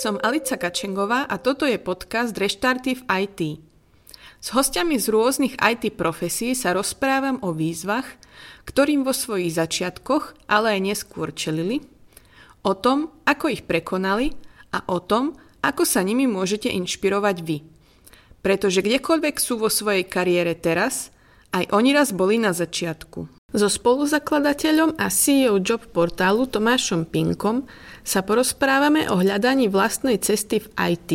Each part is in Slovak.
Som Alica Kačengová a toto je podcast Reštarty IT. S hostiami z rôznych IT profesí sa rozprávam o výzvach, ktorým vo svojich začiatkoch, ale aj neskôr čelili, o tom, ako ich prekonali a o tom, ako sa nimi môžete inšpirovať vy. Pretože kdekoľvek sú vo svojej kariére teraz, aj oni raz boli na začiatku. So spoluzakladateľom a CEO job portálu Tomášom Pinkom sa porozprávame o hľadaní vlastnej cesty v IT,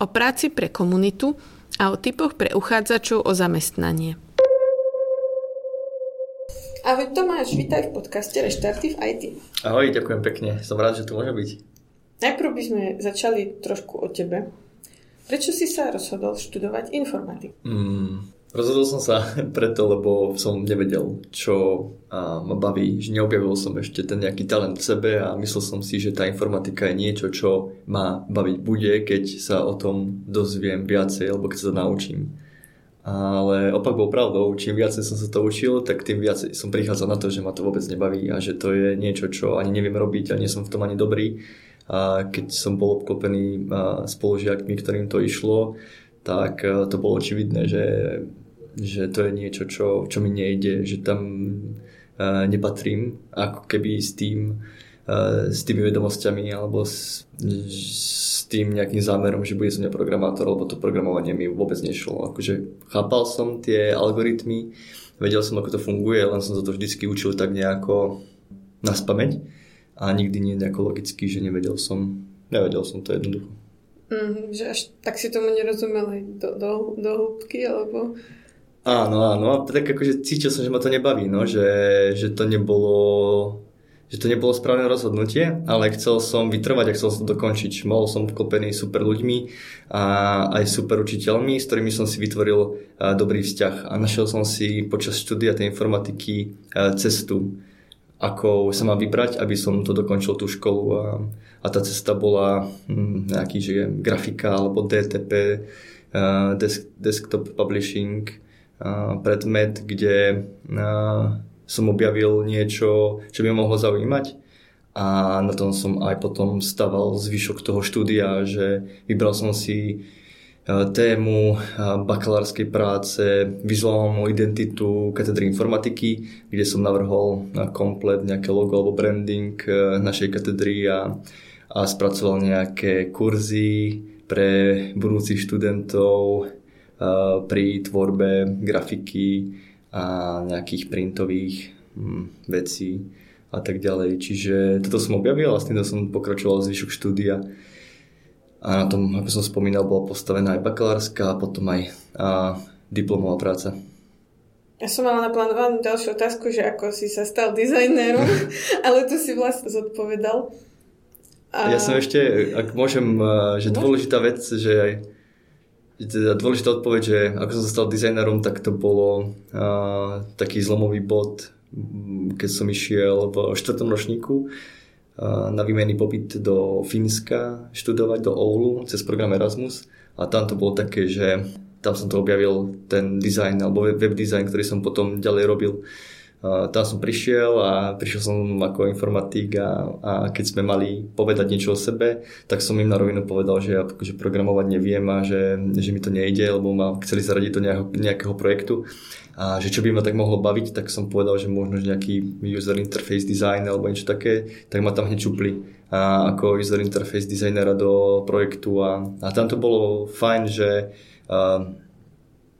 o práci pre komunitu a o typoch pre uchádzačov o zamestnanie. Ahoj Tomáš, vítaj v podcaste Reštarty v IT. Ahoj, ďakujem pekne, som rád, že tu môže byť. Najprv by sme začali trošku o tebe. Prečo si sa rozhodol študovať informatiku? Mm, Rozhodol som sa preto, lebo som nevedel, čo ma baví, že neobjavil som ešte ten nejaký talent v sebe a myslel som si, že tá informatika je niečo, čo ma baviť bude, keď sa o tom dozviem viacej, alebo keď sa naučím. Ale opak bol pravdou, čím viacej som sa to učil, tak tým viac som prichádzal na to, že ma to vôbec nebaví a že to je niečo, čo ani neviem robiť a nie som v tom ani dobrý. A keď som bol obklopený spolužiakmi, ktorým to išlo, tak to bolo očividné, že že to je niečo, čo, čo mi nejde, že tam uh, nepatrím ako keby s tým uh, s tými vedomosťami alebo s, s tým nejakým zámerom, že bude som programátor, lebo to programovanie mi vôbec nešlo. Akože chápal som tie algoritmy, vedel som, ako to funguje, len som sa to vždycky učil tak nejako na spameť a nikdy nie nejako logicky, že nevedel som, nevedel som to jednoducho. Mm, že až tak si tomu nerozumel aj do, do, do hĺbky, alebo Áno, áno, a tak akože cítil som, že ma to nebaví, no, že, že to nebolo že to nebolo správne rozhodnutie, ale chcel som vytrvať a chcel som to dokončiť. Mohol som vklopený super ľuďmi a aj super učiteľmi, s ktorými som si vytvoril dobrý vzťah. A našiel som si počas štúdia tej informatiky cestu, ako sa má vybrať, aby som to dokončil tú školu. A, a tá cesta bola hm, nejaký, že grafika alebo DTP, desk, desktop publishing, predmet, kde som objavil niečo, čo by ma mohlo zaujímať a na tom som aj potom staval zvyšok toho štúdia, že vybral som si tému bakalárskej práce, vizuálnu identitu katedry informatiky, kde som navrhol komplet nejaké logo alebo branding našej katedry a, a spracoval nejaké kurzy pre budúcich študentov, pri tvorbe grafiky a nejakých printových hm, vecí a tak ďalej. Čiže toto som objavil a s týmto som pokračoval zvyšok štúdia. A na tom, ako som spomínal, bola postavená aj bakalárska a potom aj a, diplomová práca. Ja som mala naplánovanú ďalšiu otázku, že ako si sa stal dizajnérom, ale to si vlastne zodpovedal. A... Ja som ešte, ak môžem, že dôležitá vec, že aj teda dôležitá odpoveď, že ako som sa stal dizajnerom, tak to bolo uh, taký zlomový bod, keď som išiel v štvrtom ročníku na výmenný pobyt do Fínska študovať, do Oulu, cez program Erasmus. A tam to bolo také, že tam som to objavil, ten design alebo web design, ktorý som potom ďalej robil. Tam som prišiel a prišiel som ako informatik a, a keď sme mali povedať niečo o sebe, tak som im na rovinu povedal, že ja akože programovať neviem a že, že mi to nejde, lebo ma chceli zaradiť do nejakého, nejakého projektu a že čo by ma tak mohlo baviť, tak som povedal, že možno že nejaký user interface design alebo niečo také, tak ma tam hneď čupli a ako user interface designera do projektu a, a tam to bolo fajn, že a,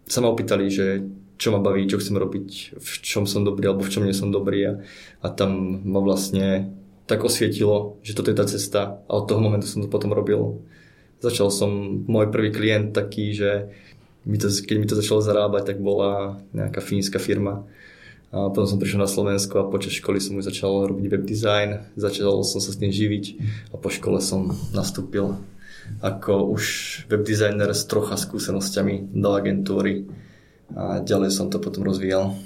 sa ma opýtali, že čo ma baví, čo chcem robiť, v čom som dobrý alebo v čom nie som dobrý a, a tam ma vlastne tak osvietilo, že toto je tá cesta a od toho momentu som to potom robil. Začal som, môj prvý klient taký, že mi to, keď mi to začalo zarábať, tak bola nejaká fínska firma. A potom som prišiel na Slovensko a počas školy som už začal robiť web design, začal som sa s tým živiť a po škole som nastúpil ako už web designer s trocha skúsenosťami do agentúry a ďalej som to potom rozvíjal.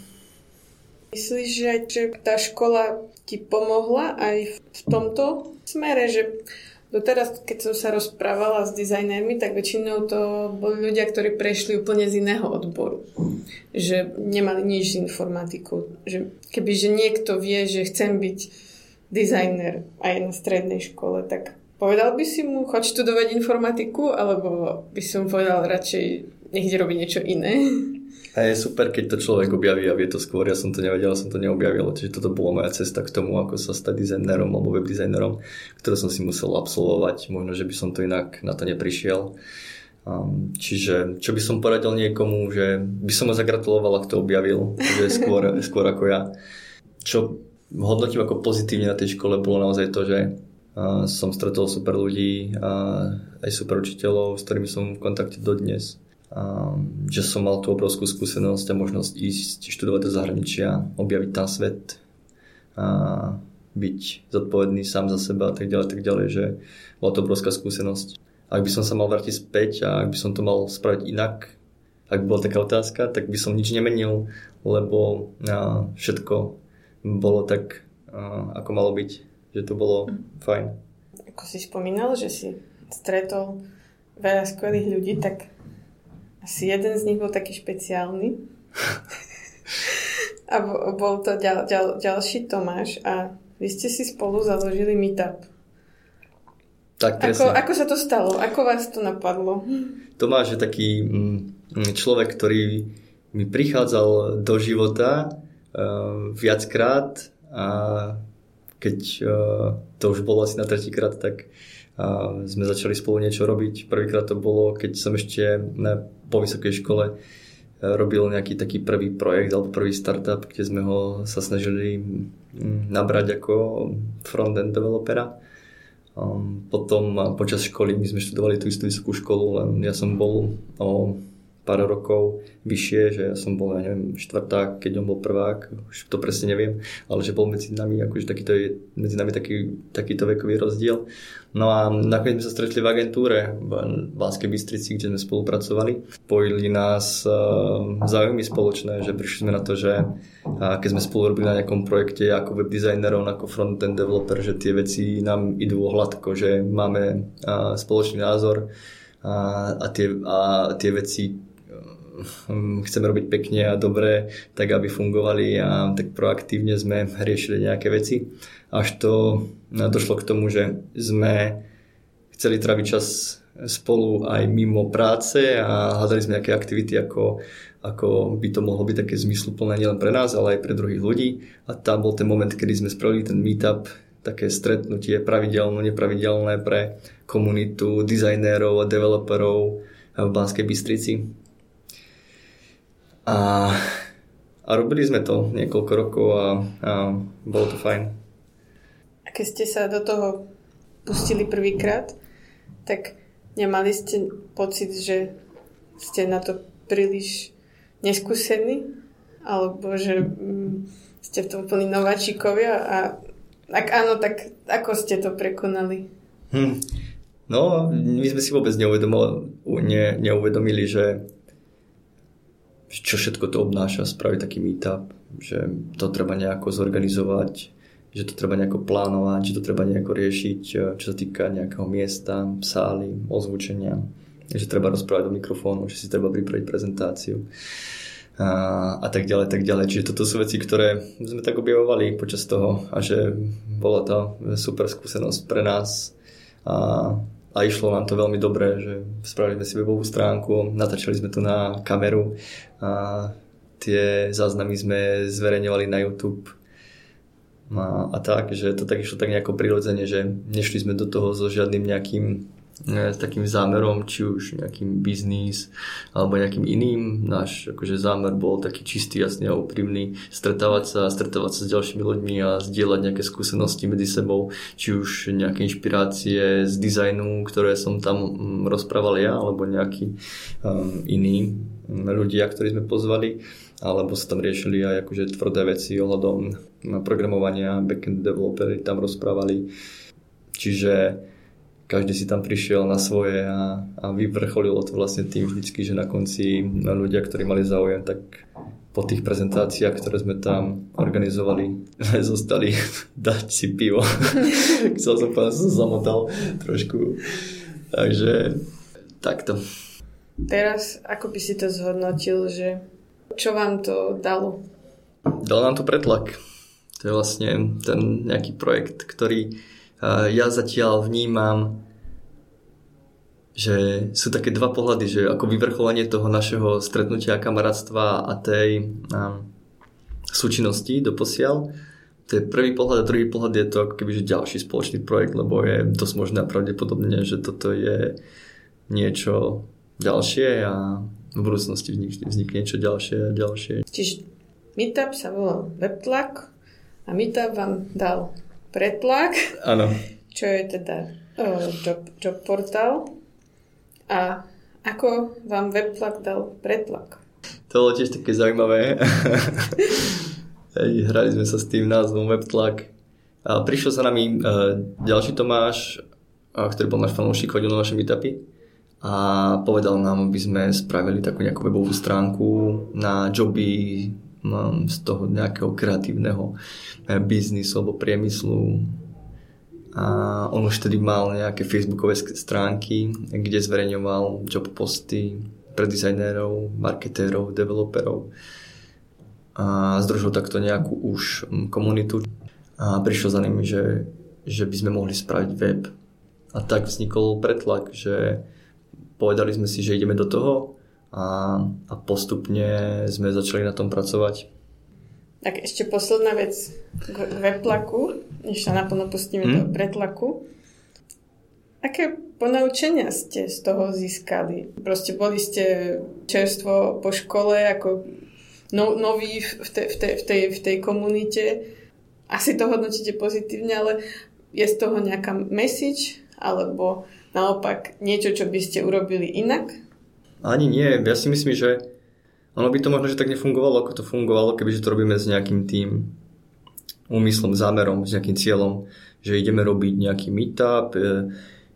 Myslíš, že, že tá škola ti pomohla aj v tomto smere, že doteraz, keď som sa rozprávala s dizajnérmi, tak väčšinou to boli ľudia, ktorí prešli úplne z iného odboru. Že nemali nič s informatikou. Že kebyže niekto vie, že chcem byť dizajner aj na strednej škole, tak Povedal by si mu, choď študovať informatiku, alebo by si mu povedal radšej, nech ide robiť niečo iné? A je super, keď to človek objaví a vie to skôr. Ja som to nevedel, som to neobjavil. Čiže toto bola moja cesta k tomu, ako sa stať dizajnerom alebo webdizajnerom, ktoré som si musel absolvovať. Možno, že by som to inak na to neprišiel. Um, čiže čo by som poradil niekomu, že by som ho zagratuloval, ak to objavil, že skôr, skôr ako ja. Čo hodnotím ako pozitívne na tej škole bolo naozaj to, že uh, som stretol super ľudí a aj super učiteľov, s ktorými som v kontakte dodnes že som mal tú obrovskú skúsenosť a možnosť ísť študovať do zahraničia, objaviť tam svet, a byť zodpovedný sám za seba a tak ďalej, tak ďalej, že bola to obrovská skúsenosť. Ak by som sa mal vrátiť späť a ak by som to mal spraviť inak, ak by bola taká otázka, tak by som nič nemenil, lebo všetko bolo tak, ako malo byť, že to bolo mm. fajn. Ako si spomínal, že si stretol veľa skvelých ľudí, tak asi jeden z nich bol taký špeciálny. a bol to ďal, ďal, ďalší Tomáš a vy ste si spolu založili meetup. Tak, Ako, ako sa to stalo? Ako vás to napadlo? Tomáš je taký mm, človek, ktorý mi prichádzal do života uh, viackrát a keď uh, to už bolo asi na tretíkrát, tak a sme začali spolu niečo robiť. Prvýkrát to bolo, keď som ešte na, po vysokej škole e, robil nejaký taký prvý projekt alebo prvý startup, kde sme ho sa snažili nabrať ako front-end developera. Um, potom počas školy my sme študovali tú istú vysokú školu, len ja som bol o pár rokov vyššie, že ja som bol, ja neviem, štvrták, keď on bol prvák, už to presne neviem, ale že bol medzi nami, akože takýto je medzi nami taký, takýto vekový rozdiel. No a nakoniec sme sa stretli v agentúre v Banskej Bystrici, kde sme spolupracovali. Pojili nás uh, záujmy spoločné, že prišli sme na to, že uh, keď sme spolu robili na nejakom projekte ako webdesignerov, ako front-end developer, že tie veci nám idú hladko, že máme uh, spoločný názor a, a, tie, a tie veci hm, chceme robiť pekne a dobre, tak aby fungovali a tak proaktívne sme riešili nejaké veci až to došlo k tomu, že sme chceli traviť čas spolu aj mimo práce a hľadali sme nejaké aktivity, ako, ako by to mohlo byť také zmysluplné nielen pre nás, ale aj pre druhých ľudí. A tam bol ten moment, kedy sme spravili ten meetup, také stretnutie pravidelné, nepravidelné pre komunitu dizajnérov a developerov v Banskej Bystrici. A, a robili sme to niekoľko rokov a, a bolo to fajn keď ste sa do toho pustili prvýkrát, tak nemali ste pocit, že ste na to príliš neskúsení? Alebo že mm, ste v tom úplní nováčikovia? A ak áno, tak ako ste to prekonali? Hm. No, my sme si vôbec neuvedomili, ne, neuvedomili, že čo všetko to obnáša spraviť taký meetup, že to treba nejako zorganizovať, že to treba nejako plánovať, že to treba nejako riešiť, e, čo sa týka nejakého miesta, sály, ozvučenia, že treba rozprávať do mikrofónu, že si treba pripraviť prezentáciu a, a tak ďalej, tak ďalej. Čiže toto sú veci, ktoré sme tak objavovali počas toho a že bola to super skúsenosť pre nás a, a išlo nám to veľmi dobre, že spravili sme si webovú stránku, natáčali sme to na kameru a tie záznamy sme zverejňovali na YouTube. A, a tak, že to tak išlo tak nejako prirodzene, že nešli sme do toho so žiadnym nejakým ne, s takým zámerom, či už nejakým biznis alebo nejakým iným. Náš akože zámer bol taký čistý, jasný a úprimný. Stretávať sa, stretávať sa s ďalšími ľuďmi a zdieľať nejaké skúsenosti medzi sebou, či už nejaké inšpirácie z dizajnu, ktoré som tam mm, rozprával ja, alebo nejakí um, iní ľudia, ktorí sme pozvali alebo sa tam riešili aj akože tvrdé veci ohľadom programovania, backend developeri tam rozprávali. Čiže každý si tam prišiel na svoje a, a vyvrcholilo to vlastne tým vždycky, že na konci ľudia, ktorí mali záujem, tak po tých prezentáciách, ktoré sme tam organizovali, zostali dať si pivo. Chcel som povedať, som zamotal trošku. Takže takto. Teraz, ako by si to zhodnotil, že čo vám to dalo? Dalo nám to pretlak. To je vlastne ten nejaký projekt, ktorý ja zatiaľ vnímam, že sú také dva pohľady, že ako vyvrcholenie toho našeho stretnutia kamarátstva a tej um, súčinnosti doposiaľ. To je prvý pohľad a druhý pohľad je to ako keby ďalší spoločný projekt, lebo je dosť možné a pravdepodobne, že toto je niečo ďalšie a v budúcnosti vznikne niečo ďalšie a ďalšie. Čiže Meetup sa volal Webtlak a Meetup vám dal pretlak. Áno. Čo je teda uh, job, job portál. A ako vám Webtlak dal pretlak? To bolo tiež také zaujímavé. Hrali sme sa s tým názvom Webtlak. A prišiel za nami uh, ďalší Tomáš, uh, ktorý bol náš fanúšik, chodil na naše meetupy a povedal nám, aby sme spravili takú nejakú webovú stránku na joby z toho nejakého kreatívneho eh, biznisu alebo priemyslu. A on už tedy mal nejaké facebookové stránky, kde zverejňoval job posty pre dizajnérov, marketérov, developerov a združil takto nejakú už hm, komunitu a prišiel za nimi, že, že by sme mohli spraviť web. A tak vznikol pretlak, že povedali sme si, že ideme do toho a, a postupne sme začali na tom pracovať. Tak ešte posledná vec k webtlaku, než sa naplno pustíme hmm? do pretlaku. Aké ponaučenia ste z toho získali? Proste boli ste čerstvo po škole, ako no, noví v, te, v, te, v, tej, v tej komunite. Asi to hodnotíte pozitívne, ale je z toho nejaká message, alebo naopak niečo, čo by ste urobili inak? Ani nie. Ja si myslím, že ono by to možno, že tak nefungovalo, ako to fungovalo, kebyže to robíme s nejakým tým úmyslom, zámerom, s nejakým cieľom, že ideme robiť nejaký meetup, e,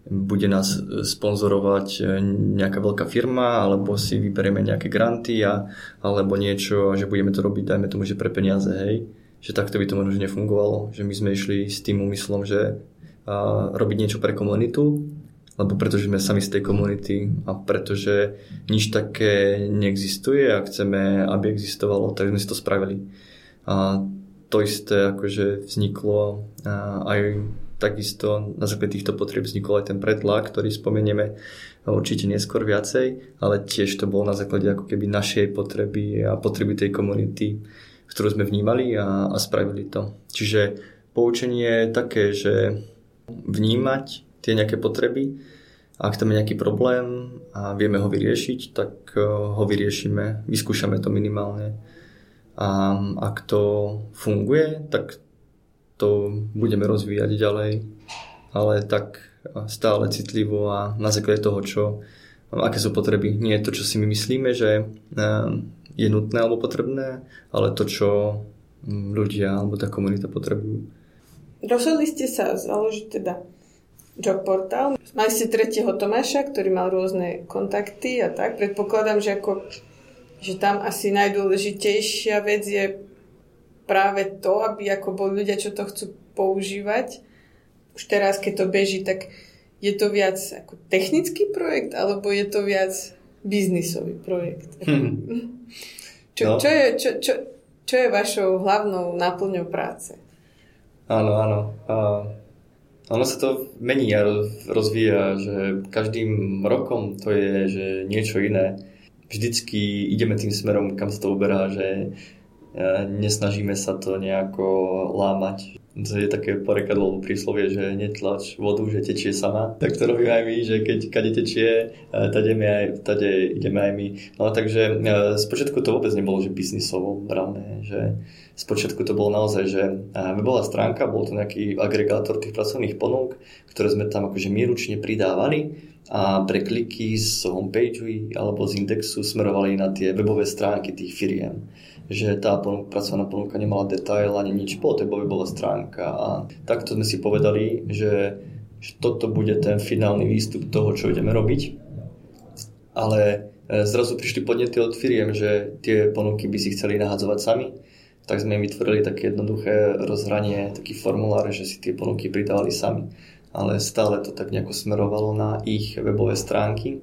bude nás sponzorovať e, nejaká veľká firma, alebo si vyberieme nejaké granty, a, alebo niečo, že budeme to robiť, dajme tomu, že pre peniaze, hej. Že takto by to možno nefungovalo, že my sme išli s tým úmyslom, že a, robiť niečo pre komunitu lebo pretože sme sami z tej komunity a pretože nič také neexistuje a chceme, aby existovalo, tak sme si to spravili. A to isté akože vzniklo aj takisto na základe týchto potrieb vznikol aj ten pretlak, ktorý spomenieme určite neskôr viacej, ale tiež to bolo na základe ako keby našej potreby a potreby tej komunity, ktorú sme vnímali a, a spravili to. Čiže poučenie je také, že vnímať tie nejaké potreby. Ak tam je nejaký problém a vieme ho vyriešiť, tak eh, ho vyriešime, vyskúšame to minimálne. A ak to funguje, tak to budeme rozvíjať ďalej, ale tak eh, stále citlivo a na základe toho, čo, aké sú potreby. Nie je to, čo si my myslíme, že eh, je nutné alebo potrebné, ale to, čo ľudia alebo tá komunita potrebujú. Rozhodli ste sa založiť teda job portál. Mali ste tretieho Tomáša, ktorý mal rôzne kontakty a tak. Predpokladám, že, ako, že tam asi najdôležitejšia vec je práve to, aby ako boli ľudia, čo to chcú používať. Už teraz, keď to beží, tak je to viac ako technický projekt, alebo je to viac biznisový projekt? Hmm. Čo, no. čo, je, čo, čo, čo je vašou hlavnou náplňou práce? Áno, áno. Uh, ono sa to mení a rozvíja, že každým rokom to je že niečo iné. Vždycky ideme tým smerom, kam sa to uberá, že e, nesnažíme sa to nejako lámať. Je také porekadlo alebo príslovie, že netlač vodu, že tečie sama. Tak to robíme aj my, že keď kade tečie, e, tade, my aj, tade ideme aj my. No takže e, spočiatku to vôbec nebolo, že biznisovo brané, že Spočiatku to bolo naozaj, že webová stránka, bol to nejaký agregátor tých pracovných ponúk, ktoré sme tam akože my ručne pridávali a pre kliky z homepage alebo z indexu smerovali na tie webové stránky tých firiem že tá ponúk, pracovná ponúka nemala detail ani nič, po to webová stránka a takto sme si povedali, že, že toto bude ten finálny výstup toho, čo ideme robiť. Ale e, zrazu prišli podnety od firiem, že tie ponuky by si chceli nahadzovať sami tak sme im vytvorili také jednoduché rozhranie, taký formulár, že si tie ponuky pridávali sami. Ale stále to tak nejako smerovalo na ich webové stránky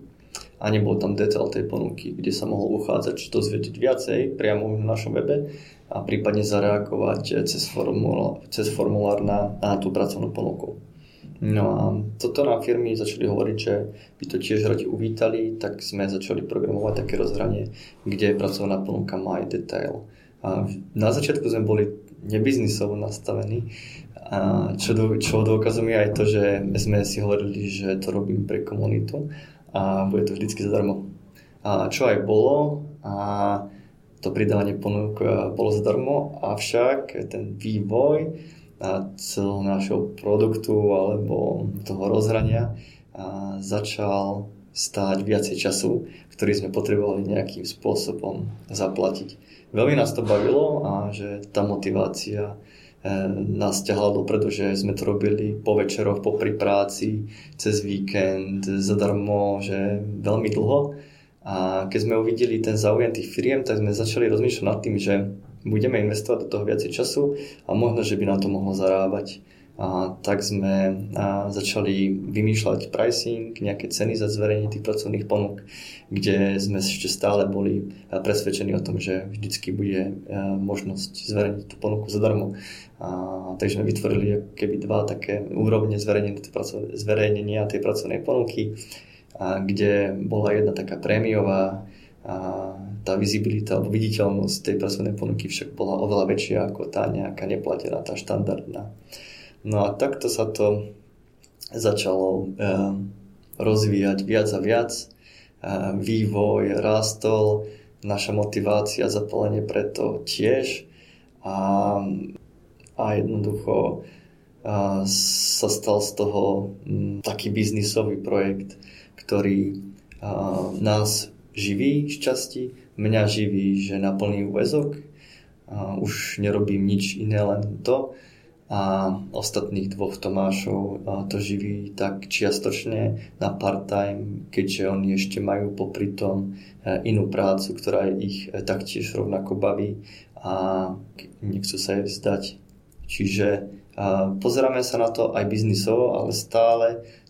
a nebol tam detail tej ponuky, kde sa mohol uchádzať, či to zvedieť viacej priamo na našom webe a prípadne zareagovať cez formulár, cez formulár na, na tú pracovnú ponuku. No a toto nám firmy začali hovoriť, že by to tiež radi uvítali, tak sme začali programovať také rozhranie, kde pracovná ponuka My Detail. A na začiatku sme boli nebiznisovo nastavení, a čo, do, čo dôkazom je aj to, že sme si hovorili, že to robím pre komunitu a bude to vždycky zadarmo. A čo aj bolo, a to pridávanie ponúk bolo zadarmo, avšak ten vývoj celého nášho produktu alebo toho rozhrania začal stáť viacej času, ktorý sme potrebovali nejakým spôsobom zaplatiť. Veľmi nás to bavilo a že tá motivácia e, nás ťahala dopredu, sme to robili po večeroch, po pri práci, cez víkend, zadarmo, že veľmi dlho. A keď sme uvideli ten záujem tých firiem, tak sme začali rozmýšľať nad tým, že budeme investovať do toho viacej času a možno, že by nám to mohlo zarábať. A tak sme a začali vymýšľať pricing, nejaké ceny za zverejnenie tých pracovných ponúk, kde sme ešte stále boli presvedčení o tom, že vždycky bude možnosť zverejniť tú ponuku zadarmo. A, takže sme vytvorili keby dva také úrovne zverejnenia tej pracovnej ponuky, a, kde bola jedna taká prémiová, a tá vizibilita alebo viditeľnosť tej pracovnej ponuky však bola oveľa väčšia ako tá nejaká neplatená, tá štandardná. No a takto sa to začalo e, rozvíjať viac a viac. E, vývoj rástol, naša motivácia, zapalenie preto tiež a, a jednoducho a sa stal z toho m, taký biznisový projekt, ktorý a, nás živí šťastí, mňa živí, že na plný úvezok. Už nerobím nič iné, len to. A ostatných dvoch Tomášov to živí tak čiastočne na part-time, keďže oni ešte majú popri tom e, inú prácu, ktorá ich e, taktiež rovnako baví a nechcú sa jej vzdať. Čiže pozeráme sa na to aj biznisovo, ale stále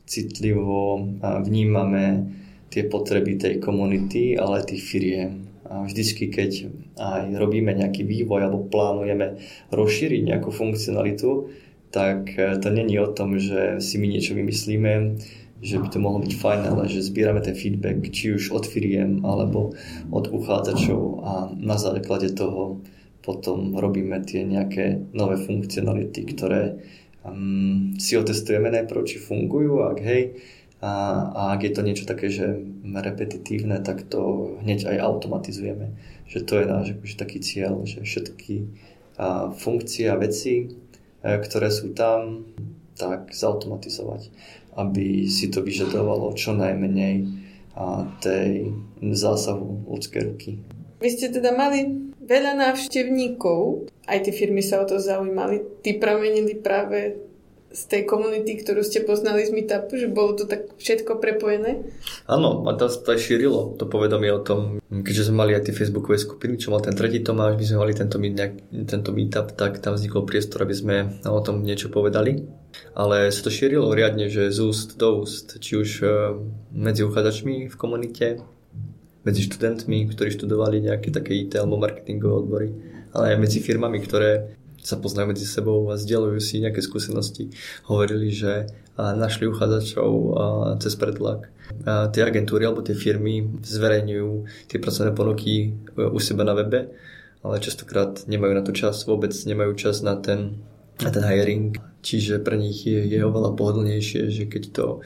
citlivo vnímame tie potreby tej komunity, ale aj tých firiem. Vždycky, keď aj robíme nejaký vývoj alebo plánujeme rozšíriť nejakú funkcionalitu, tak e, to není o tom, že si my niečo vymyslíme, že by to mohlo byť fajn, ale že zbierame ten feedback či už od firiem alebo od uchádzačov a na základe toho potom robíme tie nejaké nové funkcionality, ktoré um, si otestujeme najprv, či fungujú, ak hej, a, a ak je to niečo také, že repetitívne, tak to hneď aj automatizujeme. Že to je náš akože taký cieľ, že všetky a, funkcie a veci, e, ktoré sú tam, tak zautomatizovať, aby si to vyžadovalo čo najmenej a, tej zásahu ľudskej ruky. Vy ste teda mali veľa návštevníkov, aj tie firmy sa o to zaujímali. Tí pramenili práve z tej komunity, ktorú ste poznali z Meetupu, že bolo to tak všetko prepojené? Áno, a to aj šírilo, to povedomie o tom, keďže sme mali aj tie facebookové skupiny, čo mal ten tretí Tomáš, my sme mali tento, tento Meetup, tak tam vznikol priestor, aby sme o tom niečo povedali. Ale sa to šírilo riadne, že z úst do úst, či už e, medzi uchádzačmi v komunite, medzi študentmi, ktorí študovali nejaké také IT alebo marketingové odbory, ale aj medzi firmami, ktoré sa poznajú medzi sebou a zdieľujú si nejaké skúsenosti. Hovorili, že našli uchádzačov cez predlak. Tie agentúry alebo tie firmy zverejňujú tie pracovné ponuky e, u seba na webe, ale častokrát nemajú na to čas, vôbec nemajú čas na ten, na ten hiring. Čiže pre nich je, je oveľa pohodlnejšie, že keď to e,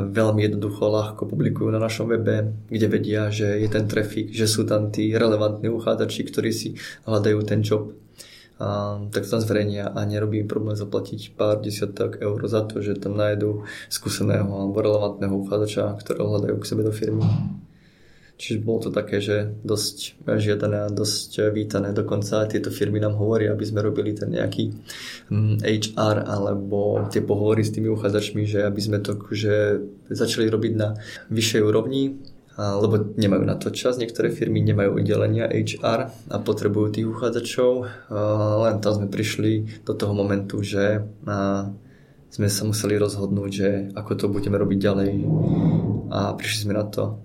veľmi jednoducho, ľahko publikujú na našom webe, kde vedia, že je ten trafik, že sú tam tí relevantní uchádzači, ktorí si hľadajú ten job tak tam zverejnia a nerobí problém zaplatiť pár desiatok eur za to, že tam nájdú skúseného alebo relevantného uchádzača, ktorého hľadajú k sebe do firmy. Čiže bolo to také, že dosť žiadané a dosť vítané. Dokonca tieto firmy nám hovoria, aby sme robili ten nejaký HR mm, alebo tie pohovory s tými uchádzačmi, že aby sme to že začali robiť na vyššej úrovni, lebo nemajú na to čas. Niektoré firmy nemajú oddelenia HR a potrebujú tých uchádzačov. Len tam sme prišli do toho momentu, že sme sa museli rozhodnúť, že ako to budeme robiť ďalej a prišli sme na to,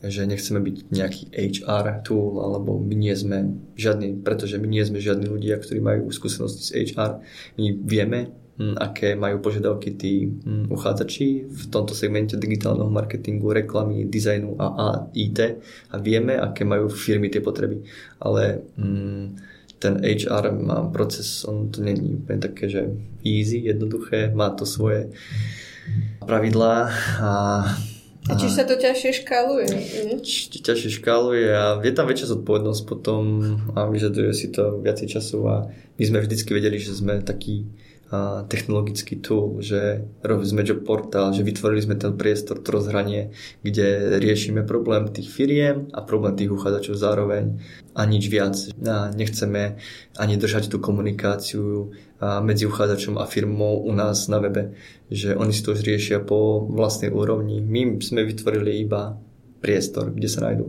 že nechceme byť nejaký HR tool, alebo my nie sme žiadni, pretože my nie sme žiadni ľudia, ktorí majú skúsenosti s HR. My vieme, aké majú požiadavky tí hm, uchádzači v tomto segmente digitálneho marketingu, reklamy, dizajnu a, a IT a vieme, aké majú firmy tie potreby. Ale hm, ten HR má proces, on to není úplne také, že easy, jednoduché, má to svoje pravidlá a a či sa to ťažšie škáluje? Či ťažšie škáluje a je tam väčšia zodpovednosť potom a vyžaduje si to viacej času a my sme vždycky vedeli, že sme taký technologický tool, že sme job portál, že vytvorili sme ten priestor, to rozhranie, kde riešime problém tých firiem a problém tých uchádzačov zároveň a nič viac. A nechceme ani držať tú komunikáciu medzi uchádzačom a firmou u nás na webe, že oni si to už riešia po vlastnej úrovni. My sme vytvorili iba priestor, kde sa nájdú.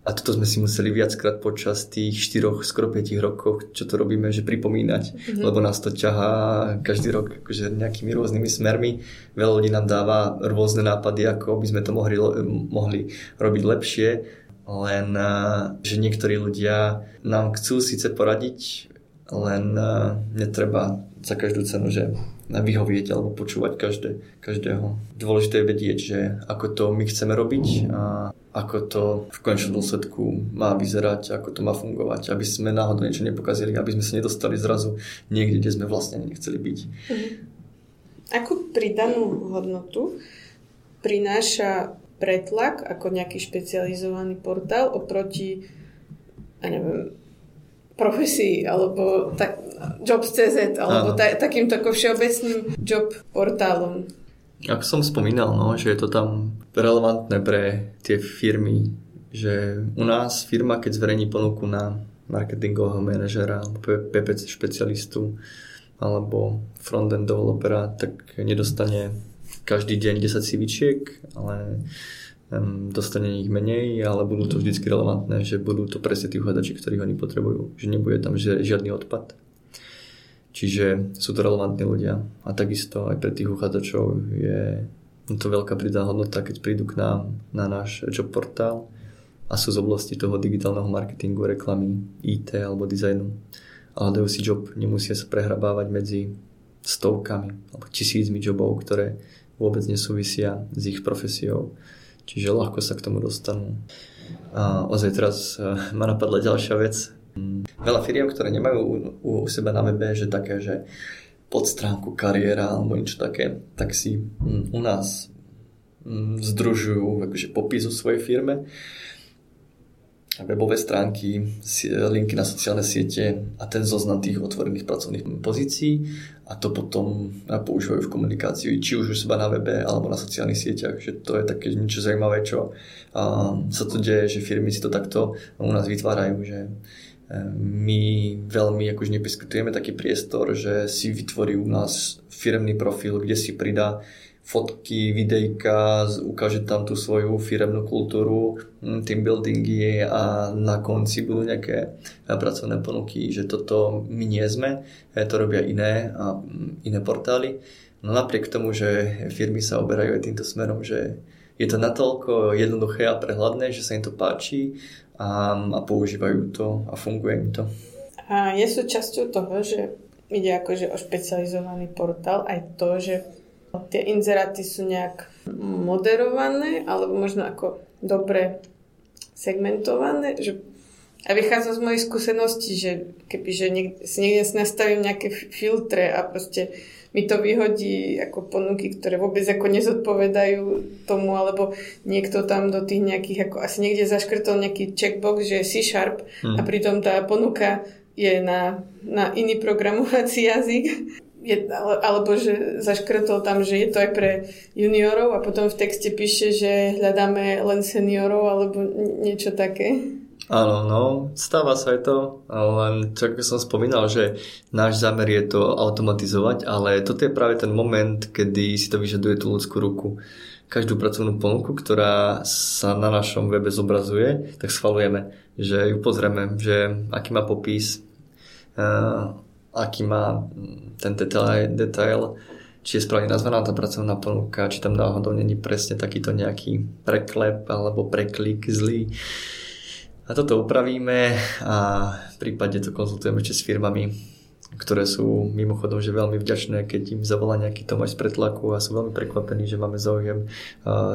A toto sme si museli viackrát počas tých 4, skoro 5 rokov, čo to robíme, že pripomínať, mm-hmm. lebo nás to ťahá každý rok akože nejakými rôznymi smermi. Veľa ľudí nám dáva rôzne nápady, ako by sme to mohli, mohli robiť lepšie, len že niektorí ľudia nám chcú síce poradiť, len netreba za každú cenu, že vyhovieť alebo počúvať každé, každého. Dôležité je vedieť, že ako to my chceme robiť a ako to v konečnom dôsledku má vyzerať, ako to má fungovať, aby sme náhodou niečo nepokazili, aby sme sa nedostali zrazu niekde, kde sme vlastne nechceli byť. Mhm. Akú pridanú hodnotu prináša pretlak ako nejaký špecializovaný portál oproti ja neviem, profesii alebo tak, Jobs.cz alebo ta, takýmto ako všeobecným job portálom. Ako som spomínal, no, že je to tam relevantné pre tie firmy, že u nás firma, keď zverejní ponuku na marketingového manažera alebo PPC špecialistu alebo frontend developera, tak nedostane každý deň 10 CVčiek, ale dostane ich menej, ale budú to vždy relevantné, že budú to presne tí uchádzači, ktorých oni potrebujú. Že nebude tam žiadny odpad. Čiže sú to relevantní ľudia. A takisto aj pre tých uchádzačov je to veľká pridaná hodnota, keď prídu k nám na náš job portál a sú z oblasti toho digitálneho marketingu, reklamy, IT alebo dizajnu. A hľadajú si job, nemusia sa prehrabávať medzi stovkami alebo tisícmi jobov, ktoré vôbec nesúvisia s ich profesiou čiže ľahko sa k tomu dostanú. A ozaj teraz e, ma napadla ďalšia vec. Veľa firiem, ktoré nemajú u, u seba na webe, že také, že pod stránku kariéra alebo niečo také, tak si u nás združujú akože popis o svojej firme. Webové stránky, linky na sociálne siete a ten zoznam tých otvorených pracovných pozícií a to potom používajú v komunikácii, či už u seba na webe alebo na sociálnych sieťach, že to je také niečo zaujímavé, čo sa to deje, že firmy si to takto u nás vytvárajú, že my veľmi akože nepiskutujeme taký priestor, že si vytvorí u nás firemný profil, kde si pridá fotky, videjka, ukáže tam tú svoju firemnú kultúru, hm, team buildingy a na konci budú nejaké eh, pracovné ponuky, že toto my nie sme, eh, to robia iné a hm, iné portály. No napriek tomu, že firmy sa oberajú aj týmto smerom, že je to natoľko jednoduché a prehľadné, že sa im to páči a, a používajú to a funguje im to. A je súčasťou toho, že ide akože o špecializovaný portál aj to, že Tie inzeráty sú nejak moderované, alebo možno ako dobre segmentované, že a vychádza z mojej skúsenosti, že keby že niek- si niekde nastavím nejaké filtre a proste mi to vyhodí ako ponuky, ktoré vôbec ako nezodpovedajú tomu, alebo niekto tam do tých nejakých, ako asi niekde zaškrtol nejaký checkbox, že je C-sharp hmm. a pritom tá ponuka je na, na iný programovací jazyk je, alebo že zaškrtol tam, že je to aj pre juniorov a potom v texte píše, že hľadáme len seniorov alebo niečo také. Áno, no, stáva sa aj to, len čo som spomínal, že náš zámer je to automatizovať, ale toto je práve ten moment, kedy si to vyžaduje tú ľudskú ruku. Každú pracovnú ponuku, ktorá sa na našom webe zobrazuje, tak schvalujeme, že ju pozrieme, že aký má popis, aký má ten detail, detail či je správne nazvaná tá pracovná ponuka, či tam náhodou není presne takýto nejaký preklep alebo preklik zlý. A toto upravíme a v prípade to konzultujeme ešte s firmami, ktoré sú mimochodom že veľmi vďačné, keď im zavolá nejaký Tomáš z pretlaku a sú veľmi prekvapení, že máme záujem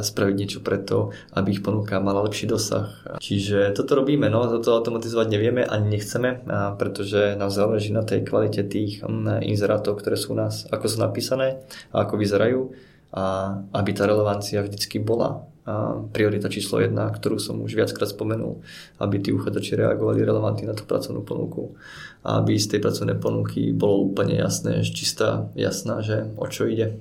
spraviť niečo preto, aby ich ponuka mala lepší dosah. Čiže toto robíme, no toto automatizovať nevieme ani nechceme, pretože nám záleží na tej kvalite tých inzerátov, ktoré sú u nás, ako sú napísané a ako vyzerajú a aby tá relevancia vždycky bola a priorita číslo jedna, ktorú som už viackrát spomenul, aby tí uchádzači reagovali relevantne na tú pracovnú ponuku aby z tej pracovnej ponuky bolo úplne jasné, čistá, jasná, že o čo ide.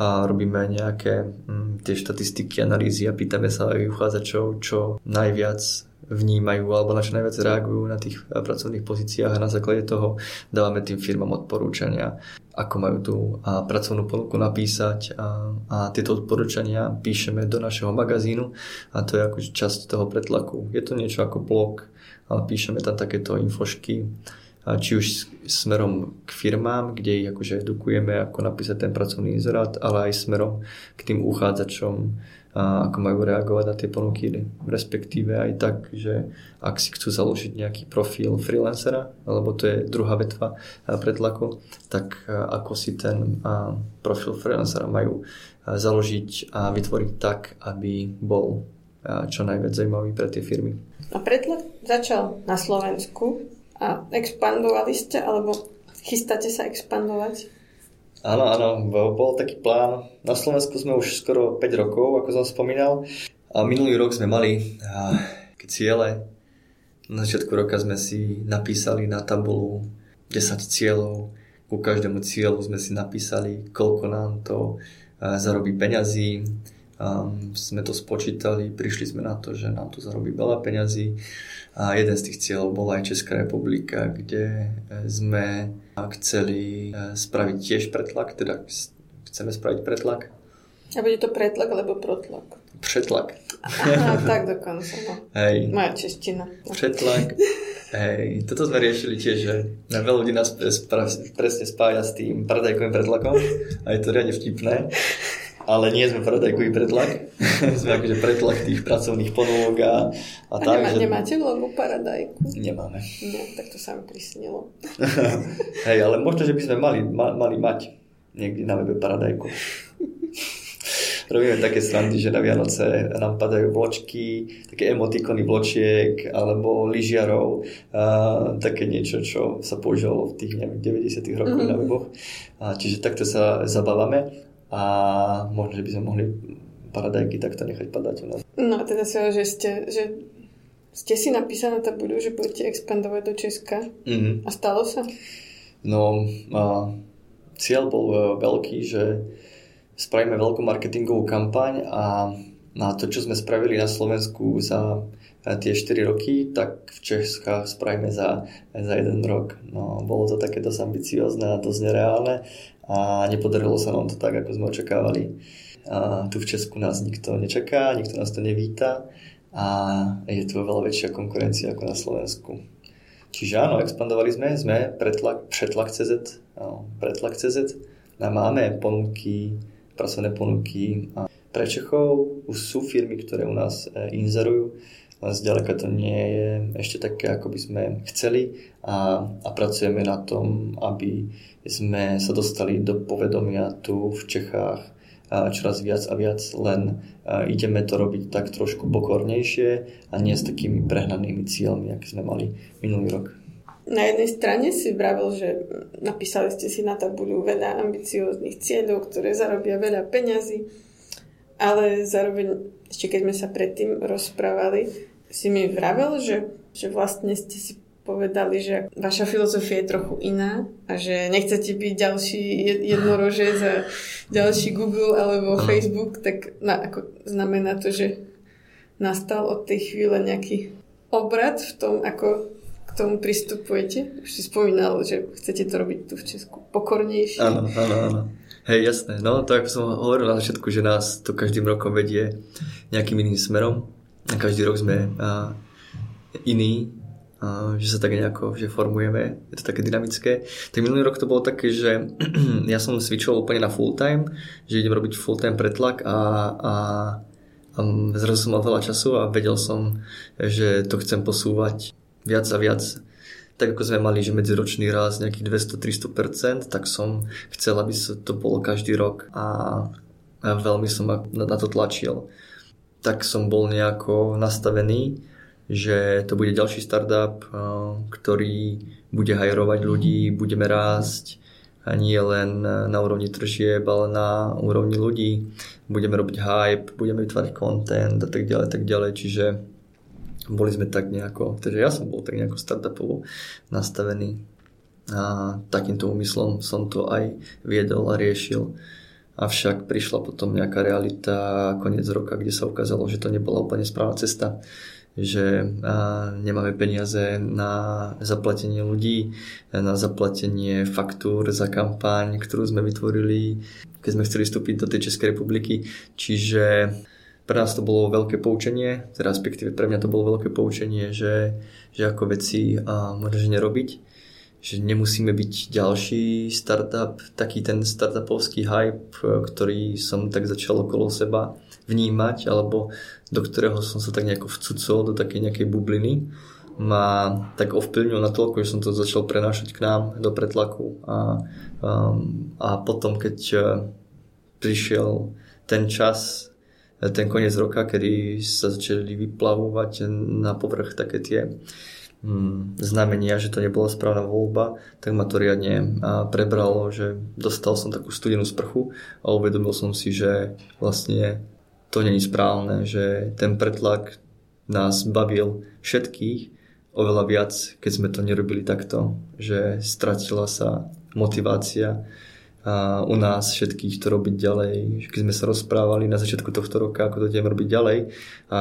A robíme nejaké mm, tie štatistiky, analýzy a pýtame sa aj uchádzačov, čo najviac vnímajú alebo na čo najviac reagujú na tých pracovných pozíciách a na základe toho dávame tým firmám odporúčania, ako majú tú pracovnú ponuku napísať a, a tieto odporúčania píšeme do našeho magazínu a to je ako časť toho pretlaku. Je to niečo ako blog, ale píšeme tam takéto infošky či už smerom k firmám, kde ich akože edukujeme, ako napísať ten pracovný inzerát, ale aj smerom k tým uchádzačom, a ako majú reagovať na tie ponuky, respektíve aj tak, že ak si chcú založiť nejaký profil freelancera, alebo to je druhá vetva pretlaku, tak ako si ten profil freelancera majú založiť a vytvoriť tak, aby bol čo najviac zaujímavý pre tie firmy. A pretlak začal na Slovensku a expandovali ste, alebo chystáte sa expandovať? Áno, áno, bol taký plán. Na Slovensku sme už skoro 5 rokov, ako som spomínal. A minulý rok sme mali také ciele. Na začiatku roka sme si napísali na tabulu 10 cieľov. Ku každému cieľu sme si napísali, koľko nám to zarobí peňazí. Um, sme to spočítali, prišli sme na to, že nám to zarobí veľa peňazí. A jeden z tých cieľov bola aj Česká republika, kde sme chceli e, spraviť tiež pretlak, teda chceme spraviť pretlak. A bude to pretlak alebo protlak? Pretlak. Aha, tak dokonca, no. Hej. Moja čeština. Pretlak. Hej, toto sme riešili tiež, že veľa ľudí nás presne spája s tým paradajkovým pretlakom a je to riadne vtipné ale nie sme predajkový pretlak. sme akože pretlak tých pracovných ponúk a, a, a tak. Nemá, že... Nemáte logo paradajku? Nemáme. No, tak to sa mi prisnilo. Hej, ale možno, že by sme mali, ma, mali mať niekde na webe paradajku. Robíme také srandy, že na Vianoce nám padajú vločky, také emotikony vločiek alebo lyžiarov, a také niečo, čo sa používalo v tých neviem, 90 rokoch mm-hmm. na weboch. A čiže takto sa zabávame a možno, že by sme mohli paradajky takto nechať padať u nás. No a teda sa, že ste, že ste si napísali na tabuľu, že budete expandovať do Česka mm-hmm. a stalo sa? No, a cieľ bol e, veľký, že spravíme veľkú marketingovú kampaň a na to, čo sme spravili na Slovensku za e, tie 4 roky, tak v Českách spravíme za, za jeden rok. No, bolo to také dosť ambiciozne a dosť nereálne a nepodarilo sa nám to tak, ako sme očakávali. A tu v Česku nás nikto nečaká, nikto nás to nevíta a je tu veľa väčšia konkurencia ako na Slovensku. Čiže áno, expandovali sme, sme pretlak, pretlak CZ, pretlak CZ a máme ponuky, pracovné ponuky a pre Čechov už sú firmy, ktoré u nás e, inzerujú, len zďaleka to nie je ešte také, ako by sme chceli a, a pracujeme na tom, aby sme sa dostali do povedomia tu v Čechách čoraz viac a viac, len ideme to robiť tak trošku pokornejšie a nie s takými prehnanými cieľmi, aké sme mali minulý rok. Na jednej strane si vravil, že napísali ste si na tabuľu veľa ambicióznych cieľov, ktoré zarobia veľa peňazí, ale zároveň, ešte keď sme sa predtým rozprávali, si mi vravel, že, že vlastne ste si povedali, že vaša filozofia je trochu iná a že nechcete byť ďalší jednorože za ďalší Google alebo Facebook, tak na, ako, znamená to, že nastal od tej chvíle nejaký obrad v tom, ako k tomu pristupujete? Už si spomínal, že chcete to robiť tu v Česku pokornejšie. Áno, áno, áno. Hej, jasné. No, to ako som hovoril na začiatku, že nás to každým rokom vedie nejakým iným smerom každý rok sme iní že sa tak nejako že formujeme, je to také dynamické. Tak minulý rok to bolo také, že ja som switchol úplne na full time, že idem robiť full time pretlak a, a, a zrazu som mal veľa času a vedel som, že to chcem posúvať viac a viac tak ako sme mali, že medziročný raz nejakých 200-300%, tak som chcel, aby to bolo každý rok a, a veľmi som na to tlačil. Tak som bol nejako nastavený, že to bude ďalší startup, ktorý bude hajrovať ľudí, budeme rásť a nie len na úrovni tržieb, ale na úrovni ľudí. Budeme robiť hype, budeme vytvárať content a tak ďalej, tak ďalej. Čiže boli sme tak nejako, takže ja som bol tak nejako startupovo nastavený a takýmto úmyslom som to aj viedol a riešil. Avšak prišla potom nejaká realita koniec roka, kde sa ukázalo, že to nebola úplne správna cesta že nemáme peniaze na zaplatenie ľudí, na zaplatenie faktúr za kampaň, ktorú sme vytvorili, keď sme chceli vstúpiť do tej Českej republiky. Čiže pre nás to bolo veľké poučenie, teda respektíve pre mňa to bolo veľké poučenie, že, že ako veci môžeš nerobiť, že nemusíme byť ďalší startup, taký ten startupovský hype, ktorý som tak začal okolo seba vnímať, alebo do ktorého som sa tak nejako vcucol do takej nejakej bubliny, ma tak ovplyvnil natoľko, že som to začal prenášať k nám do pretlaku. A, um, a potom keď uh, prišiel ten čas, ten koniec roka, kedy sa začali vyplavovať na povrch také tie hmm, znamenia, že to nebola správna voľba, tak ma to riadne prebralo, že dostal som takú studenú sprchu a uvedomil som si, že vlastne to není správne, že ten pretlak nás bavil všetkých oveľa viac, keď sme to nerobili takto, že stratila sa motivácia u nás všetkých to robiť ďalej. Keď sme sa rozprávali na začiatku tohto roka, ako to ideme robiť ďalej a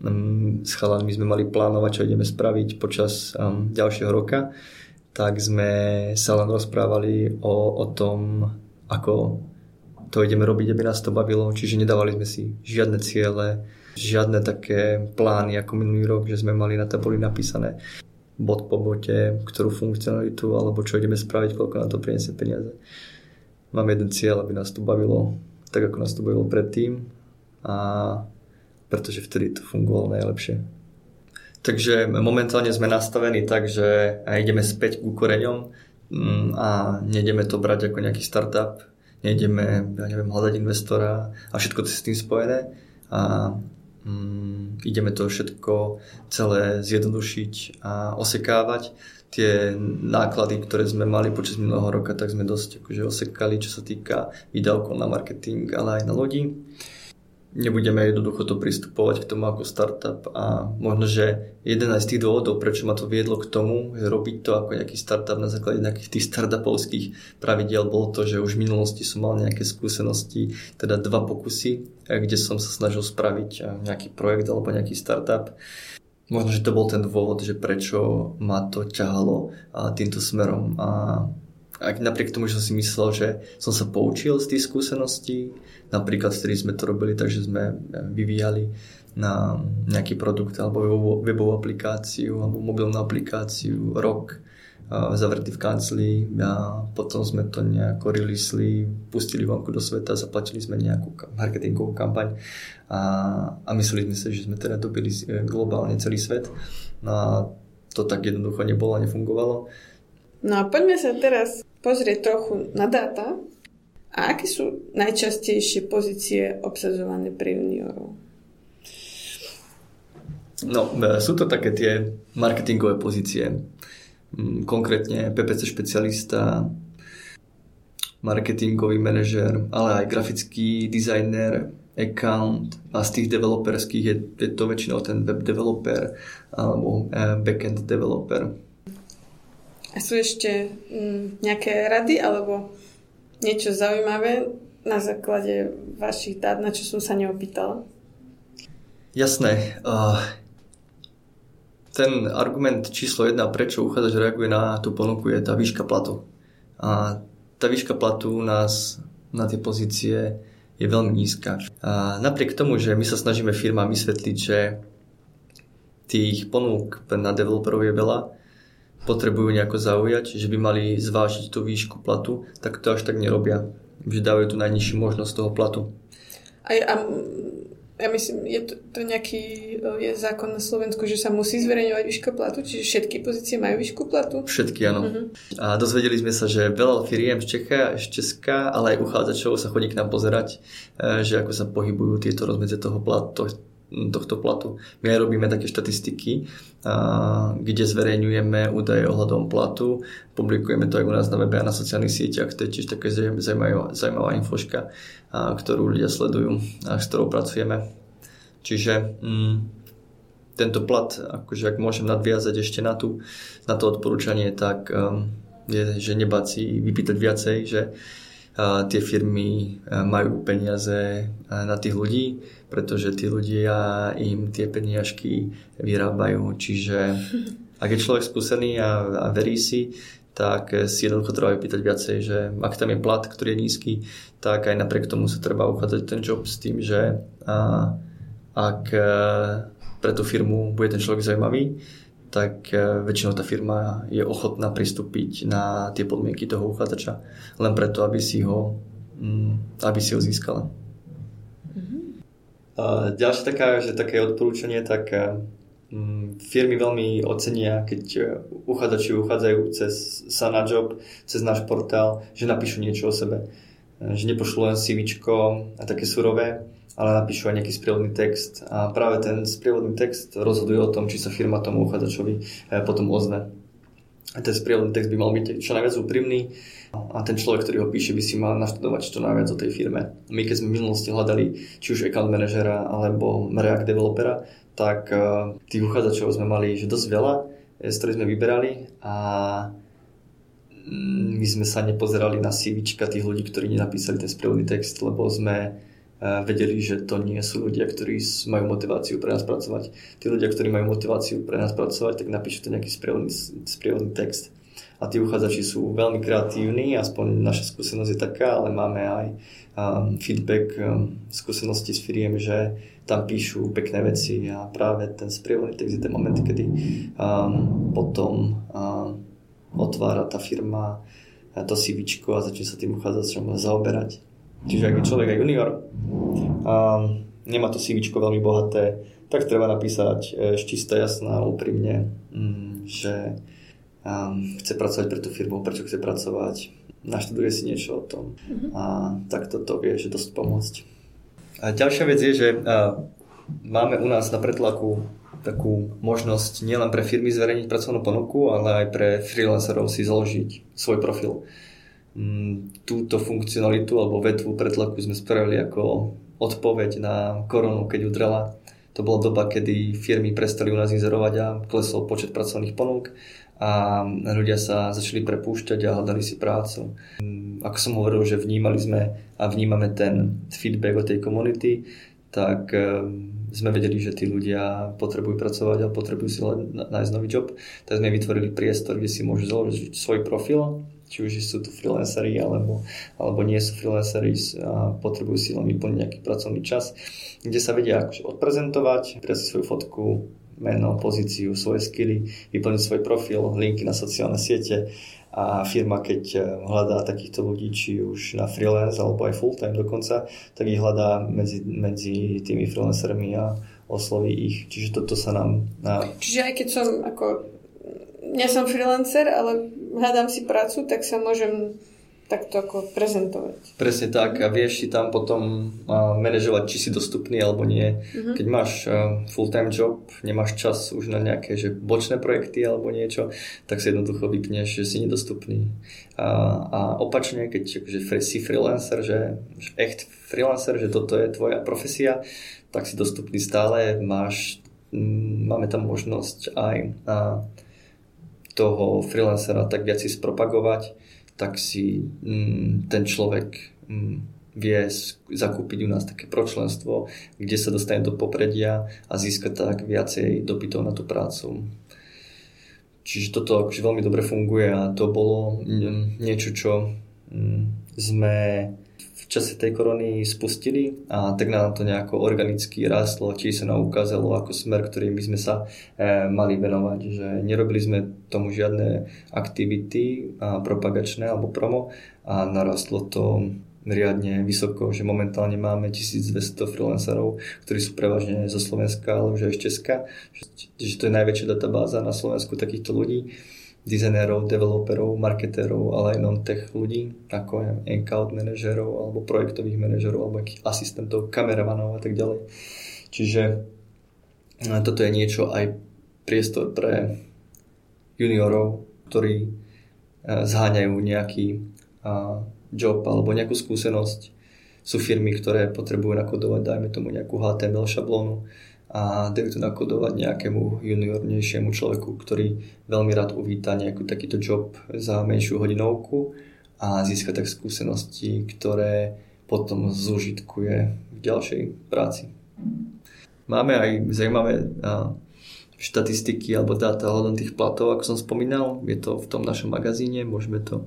um, s chalanmi sme mali plánovať, čo ideme spraviť počas um, ďalšieho roka, tak sme sa len rozprávali o, o tom, ako to ideme robiť, aby nás to bavilo. Čiže nedávali sme si žiadne ciele, žiadne také plány ako minulý rok, že sme mali na tabuli napísané bod po bote, ktorú funkcionalitu alebo čo ideme spraviť, koľko na to priniesie peniaze. Mám jeden cieľ, aby nás to bavilo tak, ako nás to bavilo predtým a pretože vtedy to fungovalo najlepšie. Takže momentálne sme nastavení tak, že ideme späť ku koreňom mm, a nejdeme to brať ako nejaký startup, nejdeme, ja neviem, hľadať investora a všetko to je s tým spojené a mm, ideme to všetko celé zjednodušiť a osekávať. Tie náklady, ktoré sme mali počas minulého roka, tak sme dosť akože osekali, čo sa týka výdavkov na marketing, ale aj na lodi nebudeme jednoducho to pristupovať k tomu ako startup a možno, že jeden aj z tých dôvodov, prečo ma to viedlo k tomu, že robiť to ako nejaký startup na základe nejakých tých startupovských pravidiel, bolo to, že už v minulosti som mal nejaké skúsenosti, teda dva pokusy, kde som sa snažil spraviť nejaký projekt alebo nejaký startup. Možno, že to bol ten dôvod, že prečo ma to ťahalo týmto smerom a ak napriek tomu, že som si myslel, že som sa poučil z tých skúseností, napríklad vtedy sme to robili takže sme vyvíjali na nejaký produkt alebo webovú aplikáciu alebo mobilnú aplikáciu rok zavretý v kancli a potom sme to nejako releasli, pustili vonku do sveta, zaplatili sme nejakú marketingovú kampaň a, a mysleli sme si, že sme teda dobili e, globálne celý svet. No a to tak jednoducho nebolo a nefungovalo. No a poďme sa teraz pozrieť trochu na dáta a aké sú najčastejšie pozície obsadzované pre juniorov? No, e, sú to také tie marketingové pozície. Mm, konkrétne PPC špecialista, marketingový manažer, ale aj grafický dizajner, account a z tých developerských je, je to väčšinou ten web developer alebo e, backend developer. A sú ešte mm, nejaké rady alebo niečo zaujímavé na základe vašich dát, na čo som sa neopýtala? Jasné. Uh, ten argument číslo jedna, prečo uchádzač reaguje na tú ponuku, je tá výška platu. A tá výška platu u nás na tie pozície je veľmi nízka. A napriek tomu, že my sa snažíme firmám vysvetliť, že tých ponúk na developerov je veľa, potrebujú nejako zaujať, že by mali zvážiť tú výšku platu, tak to až tak nerobia. Že dávajú tú najnižšiu možnosť toho platu. A, a ja myslím, je to, to nejaký je zákon na Slovensku, že sa musí zverejňovať výška platu, čiže všetky pozície majú výšku platu? Všetky, áno. Uh-huh. A dozvedeli sme sa, že veľa firiem z Čecha, z Česka, ale aj uchádzačov sa chodí k nám pozerať, e, že ako sa pohybujú tieto rozmedze toho platu, tohto platu. My aj robíme také štatistiky, kde zverejňujeme údaje ohľadom platu, publikujeme to aj u nás na webe a na sociálnych sieťach, to je tiež také zaujímavá, infoška, ktorú ľudia sledujú a s ktorou pracujeme. Čiže mm, tento plat, akože ak môžem nadviazať ešte na, tú, na to odporúčanie, tak um, je, že nebáť si vypýtať viacej, že tie firmy majú peniaze na tých ľudí, pretože tí ľudia im tie peniažky vyrábajú. Čiže ak je človek skúsený a, a verí si, tak si jednoducho treba vypýtať viacej, že ak tam je plat, ktorý je nízky, tak aj napriek tomu sa treba uchádzať ten job s tým, že a, ak pre tú firmu bude ten človek zaujímavý, tak e, väčšinou tá firma je ochotná pristúpiť na tie podmienky toho uchádzača len preto, aby si ho, mm, aby si ho získala. A ďalšia taká, že také odporúčanie, tak e, mm, firmy veľmi ocenia, keď e, uchádzači uchádzajú cez Sanajob, cez náš portál, že napíšu niečo o sebe. Že nepošlú len CV a také surové, ale napíšu aj nejaký sprievodný text a práve ten sprievodný text rozhoduje o tom, či sa firma tomu uchádzačovi eh, potom ozve. A ten sprievodný text by mal byť čo najviac úprimný a ten človek, ktorý ho píše, by si mal naštudovať čo najviac o tej firme. My keď sme v minulosti hľadali či už account manažera alebo React developera, tak eh, tých uchádzačov sme mali že dosť veľa, eh, z ktorých sme vyberali a mm, my sme sa nepozerali na CV tých ľudí, ktorí nenapísali ten sprievodný text, lebo sme vedeli, že to nie sú ľudia, ktorí majú motiváciu pre nás pracovať. Tí ľudia, ktorí majú motiváciu pre nás pracovať, tak napíšu to nejaký sprievodný, sprievodný text. A tí uchádzači sú veľmi kreatívni, aspoň naša skúsenosť je taká, ale máme aj um, feedback um, skúsenosti s firiem, že tam píšu pekné veci a práve ten sprievodný text je ten moment, kedy um, potom um, otvára tá firma to CV a začne sa tým uchádzačom zaoberať. Čiže ak je človek aj junior a nemá to CV veľmi bohaté, tak treba napísať čistá, jasná, úprimne, mm, že chce pracovať pre tú firmu, prečo chce pracovať, naštuduje si niečo o tom a takto to vie, že dosť pomôcť. A ďalšia vec je, že máme u nás na pretlaku takú možnosť nielen pre firmy zverejniť pracovnú ponuku, ale aj pre freelancerov si založiť svoj profil. Mm, túto funkcionalitu alebo vetvu pretlaku sme spravili ako odpoveď na koronu, keď udrela. To bola doba, kedy firmy prestali u nás inzerovať a klesol počet pracovných ponúk a ľudia sa začali prepúšťať a hľadali si prácu. Mm, ako som hovoril, že vnímali sme a vnímame ten feedback od tej komunity, tak eh, sme vedeli, že tí ľudia potrebujú pracovať a potrebujú si nájsť nový job. Tak sme vytvorili priestor, kde si môžu založiť svoj profil či už sú to freelanceri alebo, alebo nie sú freelanceri a potrebujú si len vyplniť nejaký pracovný čas, kde sa vedia akože odprezentovať, pridať svoju fotku, meno, pozíciu, svoje skily, vyplniť svoj profil, linky na sociálne siete a firma, keď eh, hľadá takýchto ľudí, či už na freelance alebo aj full time dokonca, tak ich hľadá medzi, medzi tými freelancermi a osloví ich. Čiže toto sa nám... Na... Čiže aj keď som ako... Ja som freelancer, ale hľadám si prácu, tak sa môžem takto ako prezentovať. Presne tak a vieš si tam potom uh, manažovať, či si dostupný alebo nie. Uh-huh. Keď máš uh, full-time job, nemáš čas už na nejaké že bočné projekty alebo niečo, tak si jednoducho vypneš, že si nedostupný. A, a opačne, keď že si freelancer, že, že echt freelancer, že toto je tvoja profesia, tak si dostupný stále, máš, máme tam možnosť aj uh, toho freelancera tak viac si spropagovať, tak si mm, ten človek mm, vie zakúpiť u nás také pročlenstvo, kde sa dostane do popredia a získa tak viacej dopytov na tú prácu. Čiže toto akože veľmi dobre funguje a to bolo mm, niečo, čo mm, sme v čase tej korony spustili a tak nám to nejako organicky rástlo, či sa nám ukázalo ako smer, ktorým by sme sa e, mali venovať, že nerobili sme tomu žiadne aktivity a propagačné alebo promo a narastlo to riadne vysoko, že momentálne máme 1200 freelancerov, ktorí sú prevažne zo Slovenska, ale už aj z Česka, že, že to je najväčšia databáza na Slovensku takýchto ľudí dizajnérov, developerov, marketérov, ale aj non-tech ľudí, ako je account manažerov, alebo projektových manažerov, alebo asistentov, kameramanov a tak ďalej. Čiže e, toto je niečo aj priestor pre juniorov, ktorí e, zháňajú nejaký job alebo nejakú skúsenosť. Sú firmy, ktoré potrebujú nakodovať, dajme tomu nejakú HTML šablónu, a dajú to nakodovať nejakému juniornejšiemu človeku, ktorý veľmi rád uvíta nejaký takýto job za menšiu hodinovku a získa tak skúsenosti, ktoré potom zúžitkuje v ďalšej práci. Máme aj zaujímavé štatistiky alebo dáta ohľadom tých platov, ako som spomínal. Je to v tom našom magazíne, môžeme to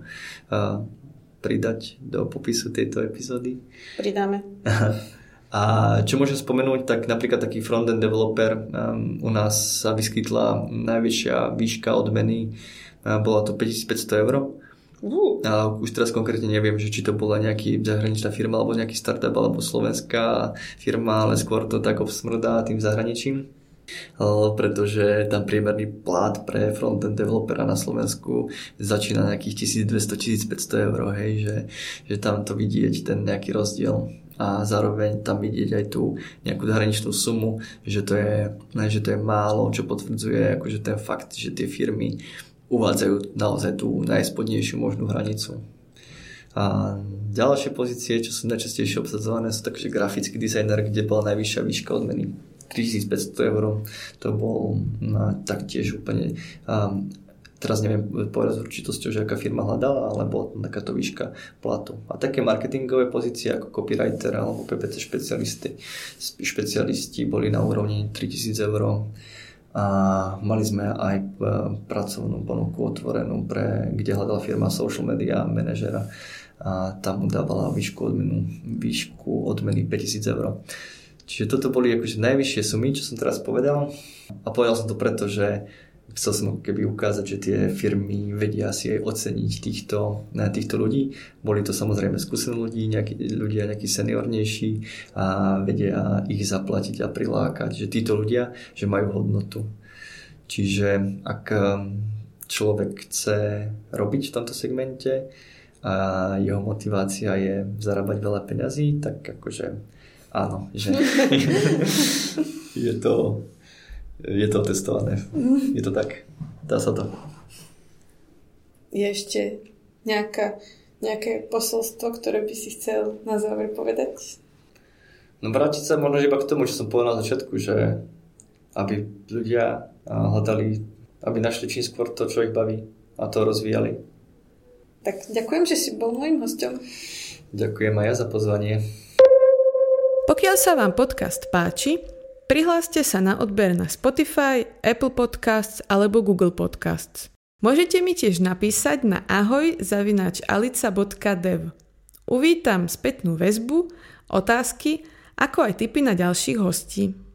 pridať do popisu tejto epizódy. Pridáme. A čo môžem spomenúť, tak napríklad taký frontend developer um, u nás sa vyskytla najvyššia výška odmeny, uh, bola to 5500 eur. Uh. A už teraz konkrétne neviem, že či to bola nejaký zahraničná firma alebo nejaký startup alebo slovenská firma, ale skôr to tak smrdá tým zahraničím pretože tam priemerný plat pre frontend developera na Slovensku začína nejakých 1200-1500 eur, hej, že, že tam to vidieť ten nejaký rozdiel a zároveň tam vidieť aj tú nejakú zahraničnú sumu, že to je, že to je málo, čo potvrdzuje akože ten fakt, že tie firmy uvádzajú naozaj tú najspodnejšiu možnú hranicu. A ďalšie pozície, čo sú najčastejšie obsadzované, sú takže grafický dizajner, kde bola najvyššia výška odmeny 3500 eur. To bol no, taktiež úplne um, teraz neviem povedať s určitosťou, že aká firma hľadala, ale bola tam takáto výška platu. A také marketingové pozície ako copywriter alebo PPC špecialisti, špecialisti boli na úrovni 3000 eur a mali sme aj e, pracovnú ponuku otvorenú, pre, kde hľadala firma social media manažera a tam mu dávala výšku odmenu, výšku odmeny 5000 eur. Čiže toto boli akože najvyššie sumy, čo som teraz povedal. A povedal som to preto, že chcel som keby ukázať, že tie firmy vedia si aj oceniť týchto, týchto ľudí. Boli to samozrejme skúsení ľudí, nejakí ľudia nejakí seniornejší a vedia ich zaplatiť a prilákať, že títo ľudia, že majú hodnotu. Čiže ak um, človek chce robiť v tomto segmente a jeho motivácia je zarábať veľa peňazí, tak akože áno, že je to je to testované. Je to tak. Dá sa to. Je ešte nejaká, nejaké posolstvo, ktoré by si chcel na záver povedať? No vrátiť sa možno iba k tomu, čo som povedal na začiatku, že aby ľudia hľadali, aby našli čím skôr to, čo ich baví a to rozvíjali. Tak ďakujem, že si bol môjim hostom. Ďakujem aj ja za pozvanie. Pokiaľ sa vám podcast páči, Prihláste sa na odber na Spotify, Apple Podcasts alebo Google Podcasts. Môžete mi tiež napísať na ahoj zavinač alica.dev. Uvítam spätnú väzbu, otázky, ako aj tipy na ďalších hostí.